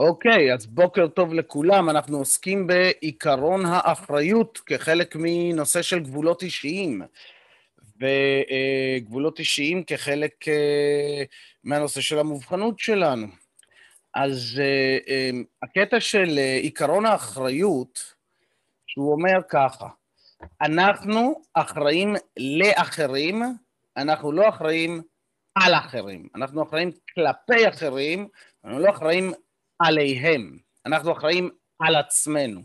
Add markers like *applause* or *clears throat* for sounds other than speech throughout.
אוקיי, אז בוקר טוב לכולם. אנחנו עוסקים בעיקרון האחריות כחלק מנושא של גבולות אישיים. וגבולות אישיים כחלק אה, מהנושא של המובחנות שלנו. אז אה, אה, הקטע של עיקרון האחריות, שהוא אומר ככה, אנחנו אחראים לאחרים, אנחנו לא אחראים על אחרים. אנחנו אחראים כלפי אחרים, אנחנו לא אחראים עליהם. אנחנו אחראים על עצמנו.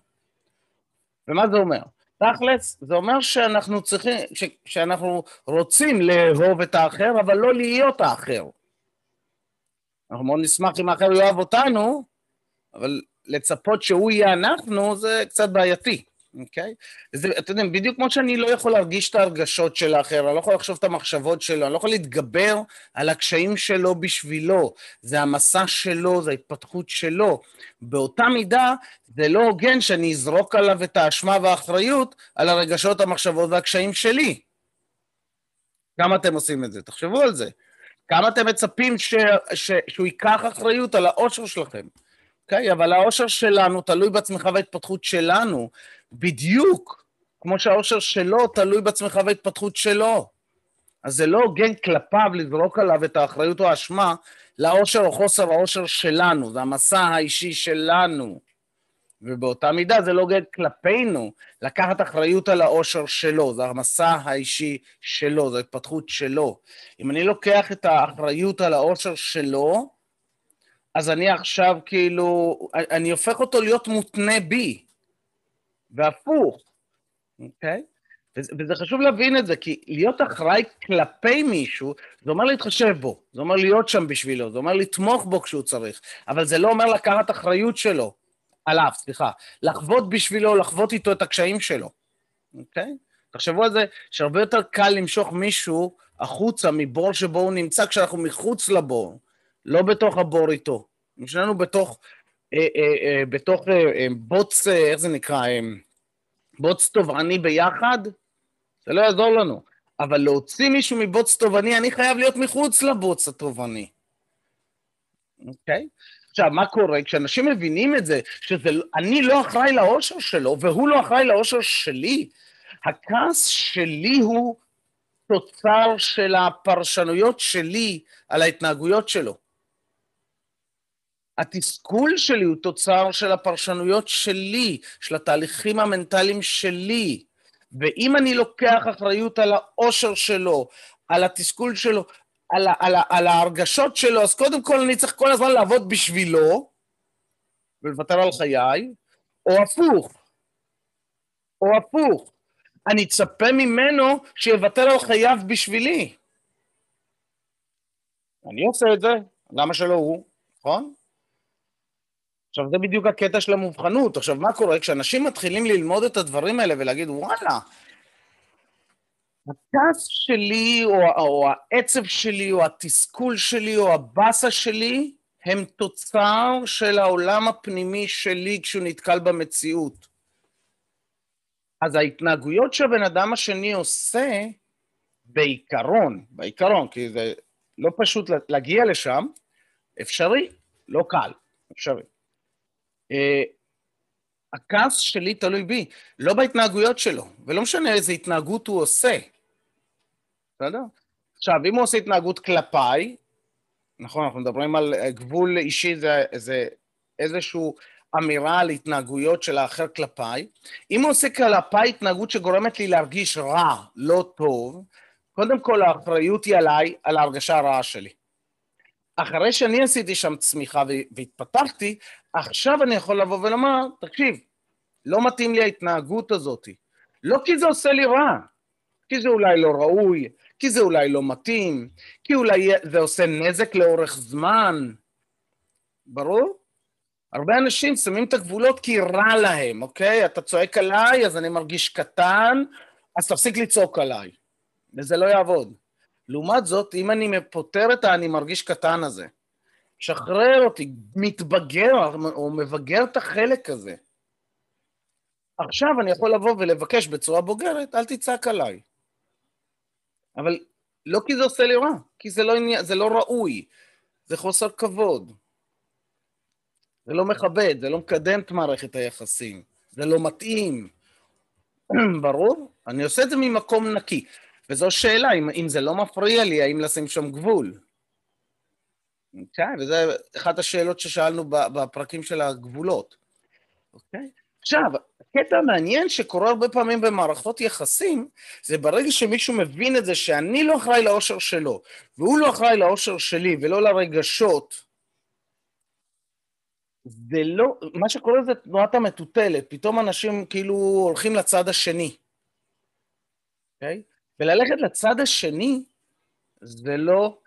ומה זה אומר? תכלס, זה אומר שאנחנו צריכים, ש, שאנחנו רוצים לאהוב את האחר, אבל לא להיות האחר. אנחנו מאוד נשמח אם האחר יאהב אותנו, אבל לצפות שהוא יהיה אנחנו, זה קצת בעייתי. אוקיי? זה, אתם יודעים, בדיוק כמו שאני לא יכול להרגיש את ההרגשות של האחר, אני לא יכול לחשוב את המחשבות שלו, אני לא יכול להתגבר על הקשיים שלו בשבילו. זה המסע שלו, זה ההתפתחות שלו. באותה מידה, זה לא הוגן שאני אזרוק עליו את האשמה והאחריות על הרגשות, המחשבות והקשיים שלי. כמה אתם עושים את זה? תחשבו על זה. כמה אתם מצפים ש, ש, שהוא ייקח אחריות על האושר שלכם? אוקיי? Okay, אבל האושר שלנו תלוי בצמיחה וההתפתחות שלנו, בדיוק כמו שהאושר שלו תלוי בצמיחה וההתפתחות שלו. אז זה לא הוגן כלפיו לזרוק עליו את האחריות או האשמה לאושר או חוסר האושר שלנו, זה המסע האישי שלנו. ובאותה מידה זה לא הוגן כלפינו לקחת אחריות על האושר שלו, זה המסע האישי שלו, זו ההתפתחות שלו. אם אני לוקח את האחריות על האושר שלו, אז אני עכשיו כאילו, אני הופך אותו להיות מותנה בי, והפוך, אוקיי? וזה חשוב להבין את זה, כי להיות אחראי כלפי מישהו, זה אומר להתחשב בו, זה אומר להיות שם בשבילו, זה אומר לתמוך בו כשהוא צריך, אבל זה לא אומר לקחת אחריות שלו, עליו, סליחה, לחוות בשבילו, לחוות איתו את הקשיים שלו, אוקיי? תחשבו על זה שהרבה יותר קל למשוך מישהו החוצה מבור שבו הוא נמצא כשאנחנו מחוץ לבור, לא בתוך הבור איתו. שנינו בתוך, אה, אה, אה, בתוך אה, אה, בוץ, אה, איך זה נקרא? אה, בוץ תובעני ביחד, זה לא יעזור לנו. אבל להוציא מישהו מבוץ תובעני, אני חייב להיות מחוץ לבוץ התובעני. אוקיי? עכשיו, מה קורה? כשאנשים מבינים את זה, שאני לא אחראי לאושר שלו, והוא לא אחראי לאושר שלי, הכעס שלי הוא תוצר של הפרשנויות שלי על ההתנהגויות שלו. התסכול שלי הוא תוצר של הפרשנויות שלי, של התהליכים המנטליים שלי. ואם אני לוקח אחריות על האושר שלו, על התסכול שלו, על, על, על ההרגשות שלו, אז קודם כל אני צריך כל הזמן לעבוד בשבילו ולוותר על חיי, או הפוך, או הפוך. אני אצפה ממנו שיוותר על חייו בשבילי. אני עושה את זה, למה שלא הוא, נכון? עכשיו, זה בדיוק הקטע של המובחנות. עכשיו, מה קורה? כשאנשים מתחילים ללמוד את הדברים האלה ולהגיד, וואלה, הכעס שלי, או, או העצב שלי, או התסכול שלי, או הבאסה שלי, הם תוצר של העולם הפנימי שלי כשהוא נתקל במציאות. אז ההתנהגויות שהבן אדם השני עושה, בעיקרון, בעיקרון, כי זה לא פשוט להגיע לשם, אפשרי, לא קל, אפשרי. אה, הכעס שלי תלוי בי, לא בהתנהגויות שלו, ולא משנה איזה התנהגות הוא עושה, בסדר? עכשיו, אם הוא עושה התנהגות כלפיי, נכון, אנחנו מדברים על אה, גבול אישי, זה, זה איזושהי אמירה על התנהגויות של האחר כלפיי. אם הוא עושה כלפיי התנהגות שגורמת לי להרגיש רע, לא טוב, קודם כל האחריות היא עליי, על ההרגשה הרעה שלי. אחרי שאני עשיתי שם צמיחה והתפתחתי, עכשיו אני יכול לבוא ולומר, תקשיב, לא מתאים לי ההתנהגות הזאת. לא כי זה עושה לי רע, כי זה אולי לא ראוי, כי זה אולי לא מתאים, כי אולי זה עושה נזק לאורך זמן. ברור? הרבה אנשים שמים את הגבולות כי רע להם, אוקיי? אתה צועק עליי, אז אני מרגיש קטן, אז תפסיק לצעוק עליי. וזה לא יעבוד. לעומת זאת, אם אני פותר את ה"אני מרגיש קטן" הזה, שחרר אותי, מתבגר או מבגר את החלק הזה. עכשיו אני יכול לבוא ולבקש בצורה בוגרת, אל תצעק עליי. אבל לא כי זה עושה לי רע, כי זה לא, זה לא ראוי, זה חוסר כבוד. זה לא מכבד, זה לא מקדם את מערכת היחסים, זה לא מתאים. *clears throat* ברור? אני עושה את זה ממקום נקי. וזו שאלה, אם, אם זה לא מפריע לי, האם לשים שם גבול? כן, וזו אחת השאלות ששאלנו בפרקים של הגבולות. אוקיי? עכשיו, הקטע המעניין שקורה הרבה פעמים במערכות יחסים, זה ברגע שמישהו מבין את זה שאני לא אחראי לאושר שלו, והוא לא אחראי לאושר שלי ולא לרגשות, זה לא, מה שקורה זה תנועת המטוטלת, פתאום אנשים כאילו הולכים לצד השני, אוקיי? Okay? וללכת לצד השני זה לא,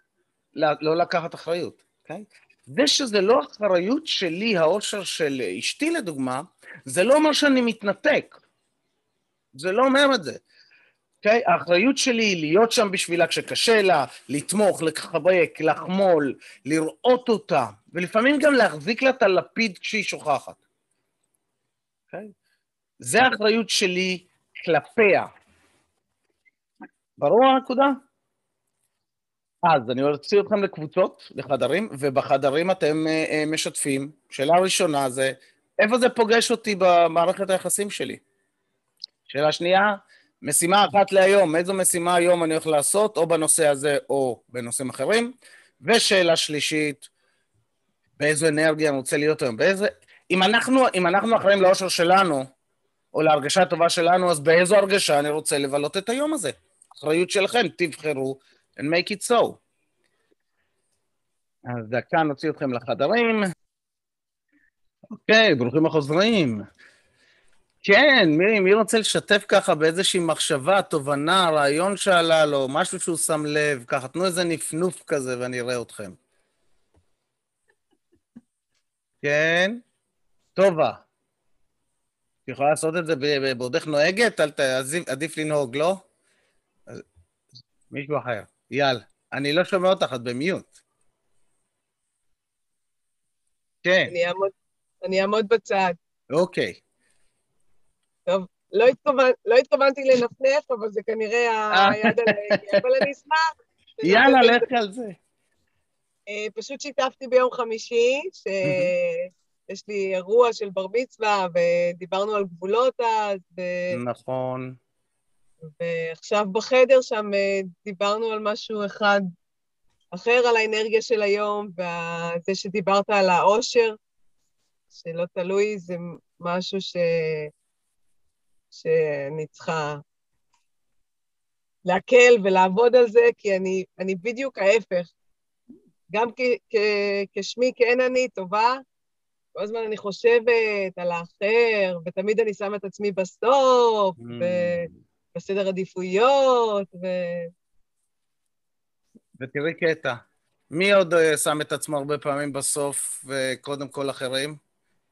לא לקחת אחריות, אוקיי? זה שזה לא אחריות שלי, האושר של אשתי לדוגמה, זה לא אומר שאני מתנתק. זה לא אומר את זה. אוקיי? Okay? האחריות שלי היא להיות שם בשבילה כשקשה לה, לתמוך, לחבק, לחמול, לראות אותה, ולפעמים גם להחזיק לה את הלפיד כשהיא שוכחת. אוקיי? Okay? זה האחריות שלי כלפיה. ברור הנקודה? אז אני אוציא אתכם לקבוצות, לחדרים, ובחדרים אתם uh, uh, משתפים. שאלה ראשונה זה, איפה זה פוגש אותי במערכת היחסים שלי? שאלה שנייה, משימה אחת להיום, איזו משימה היום אני הולך לעשות, או בנושא הזה או בנושאים אחרים. ושאלה שלישית, באיזו אנרגיה אני רוצה להיות היום, באיזה... אם אנחנו, אם אנחנו אחראים לאושר שלנו, או להרגשה הטובה שלנו, אז באיזו הרגשה אני רוצה לבלות את היום הזה? אחריות שלכם, תבחרו and make it so. אז דקה נוציא אתכם לחדרים. אוקיי, ברוכים החוזרים. כן, מי, מי רוצה לשתף ככה באיזושהי מחשבה, תובנה, רעיון שעלה לו, משהו שהוא שם לב, ככה, תנו איזה נפנוף כזה ואני אראה אתכם. כן? טובה. את יכולה לעשות את זה בעודך נוהגת? עדיף לנהוג, לא? מישהו אחר. יאללה. אני לא שומע אותך, את במיוט. כן. אני אעמוד, אני אעמוד בצד. אוקיי. טוב, לא, התכוונ... לא התכוונתי לנפנף, אבל זה כנראה אה. היד עליי, אבל אני אשמח. *laughs* יאללה, לכי על זה. אה, פשוט שיתפתי ביום חמישי, שיש לי אירוע של בר מצווה, ודיברנו על גבולות אז. ו... נכון. ועכשיו בחדר שם אה, דיברנו על משהו אחד אחר, על האנרגיה של היום, וזה שדיברת על העושר, שלא תלוי, זה משהו ש... שאני צריכה להקל ולעבוד על זה, כי אני, אני בדיוק ההפך. גם כ- כ- כשמי כן אני טובה, כל הזמן אני חושבת על האחר, ותמיד אני שמה את עצמי בסוף, mm. ובסדר עדיפויות, ו... ותראי קטע, מי עוד אה, שם את עצמו הרבה פעמים בסוף, וקודם כל אחרים?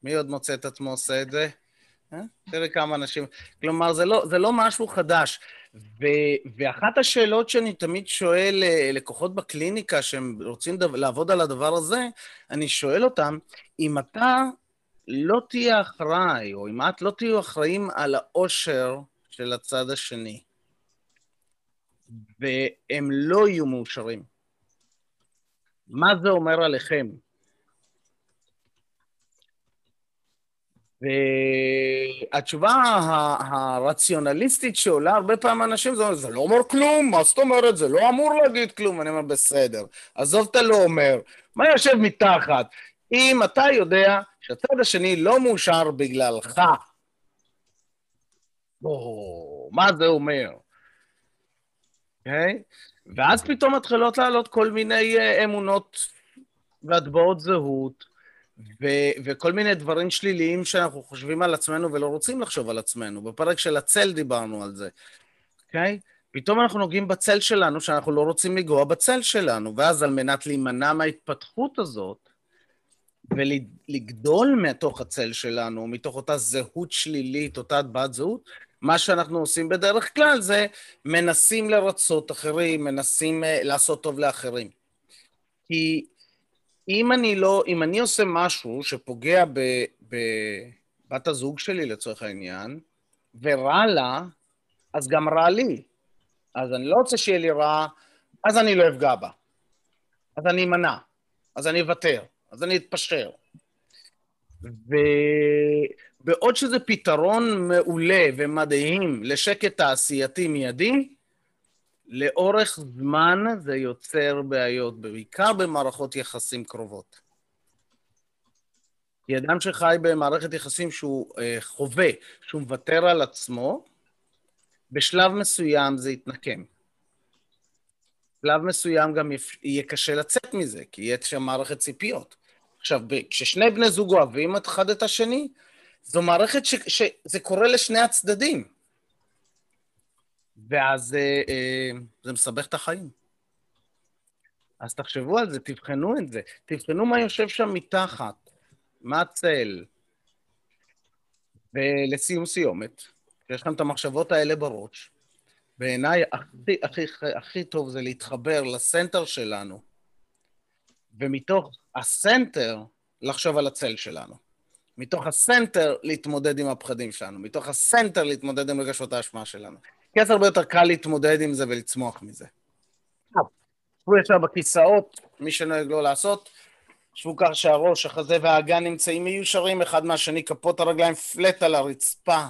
מי עוד מוצא את עצמו עושה את זה? אה? תראי כמה אנשים... כלומר, זה לא, זה לא משהו חדש. ו, ואחת השאלות שאני תמיד שואל אה, לקוחות בקליניקה שהם רוצים דו, לעבוד על הדבר הזה, אני שואל אותם, אם אתה לא תהיה אחראי, או אם את לא תהיו אחראים על העושר של הצד השני, והם לא יהיו מאושרים, מה זה אומר עליכם? והתשובה הרציונליסטית שעולה הרבה פעמים אנשים, זה אומר, זה לא אומר כלום, מה זאת אומרת? זה לא אמור להגיד כלום. אני אומר, בסדר, עזוב אתה לא אומר, מה יושב מתחת? אם אתה יודע שהצד השני לא מאושר בגללך, או, מה זה אומר? אוקיי? Okay? ואז פתאום מתחילות לעלות כל מיני אה, אמונות והטבעות זהות, ו- וכל מיני דברים שליליים שאנחנו חושבים על עצמנו ולא רוצים לחשוב על עצמנו. בפרק של הצל דיברנו על זה, אוקיי? Okay? פתאום אנחנו נוגעים בצל שלנו, שאנחנו לא רוצים לגרוע בצל שלנו, ואז על מנת להימנע מההתפתחות הזאת, ולגדול מתוך הצל שלנו, מתוך אותה זהות שלילית, אותה בת זהות, מה שאנחנו עושים בדרך כלל זה מנסים לרצות אחרים, מנסים uh, לעשות טוב לאחרים. כי אם אני לא, אם אני עושה משהו שפוגע בבת הזוג שלי לצורך העניין, ורע לה, אז גם רע לי. אז אני לא רוצה שיהיה לי רע, אז אני לא אפגע בה. אז אני אמנע, אז אני אוותר, אז אני אתפשר. ובעוד שזה פתרון מעולה ומדהים לשקט תעשייתי מיידי, לאורך זמן זה יוצר בעיות, בעיקר במערכות יחסים קרובות. כי אדם שחי במערכת יחסים שהוא אה, חווה, שהוא מוותר על עצמו, בשלב מסוים זה יתנקם. בשלב מסוים גם יהיה קשה לצאת מזה, כי יהיה שם מערכת ציפיות. עכשיו, כששני בני זוג אוהבים אחד את השני, זו מערכת ש, שזה קורה לשני הצדדים. ואז אה, אה, זה מסבך את החיים. אז תחשבו על זה, תבחנו את זה. תבחנו מה יושב שם מתחת, מה הצל. ולסיום סיומת, כשיש לכם את המחשבות האלה בראש, בעיניי הכי, הכי, הכי טוב זה להתחבר לסנטר שלנו, ומתוך הסנטר לחשוב על הצל שלנו. מתוך הסנטר להתמודד עם הפחדים שלנו, מתוך הסנטר להתמודד עם רגשות האשמה שלנו. כי אז הרבה יותר קל להתמודד עם זה ולצמוח מזה. שבו ישר בכיסאות, מי שנוהג לא לעשות, שבו כך שהראש, החזה והאגן נמצאים מיושרים אחד מהשני, כפות הרגליים פלט על הרצפה.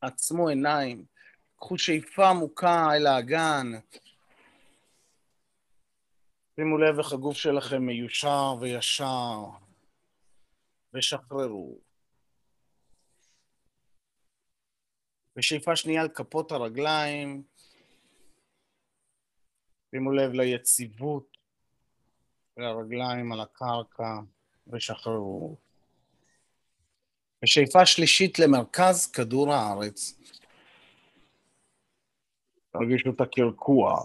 עצמו עיניים, קחו שאיפה עמוקה אל האגן. שימו לב איך הגוף שלכם מיושר וישר, ושחררו. ושאיפה שנייה על כפות הרגליים. שימו לב ליציבות של הרגליים על הקרקע, ושחררו. ושאיפה שלישית למרכז כדור הארץ. תרגישו את הקרקוע,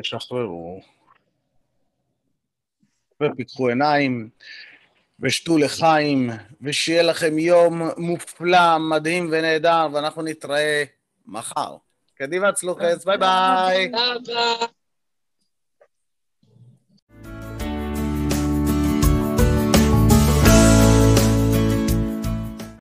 ושחררו. ופיקחו עיניים. ושתו לחיים, ושיהיה לכם יום מופלא, מדהים ונהדר, ואנחנו נתראה מחר. קדימה, צלוחס, ביי ביי.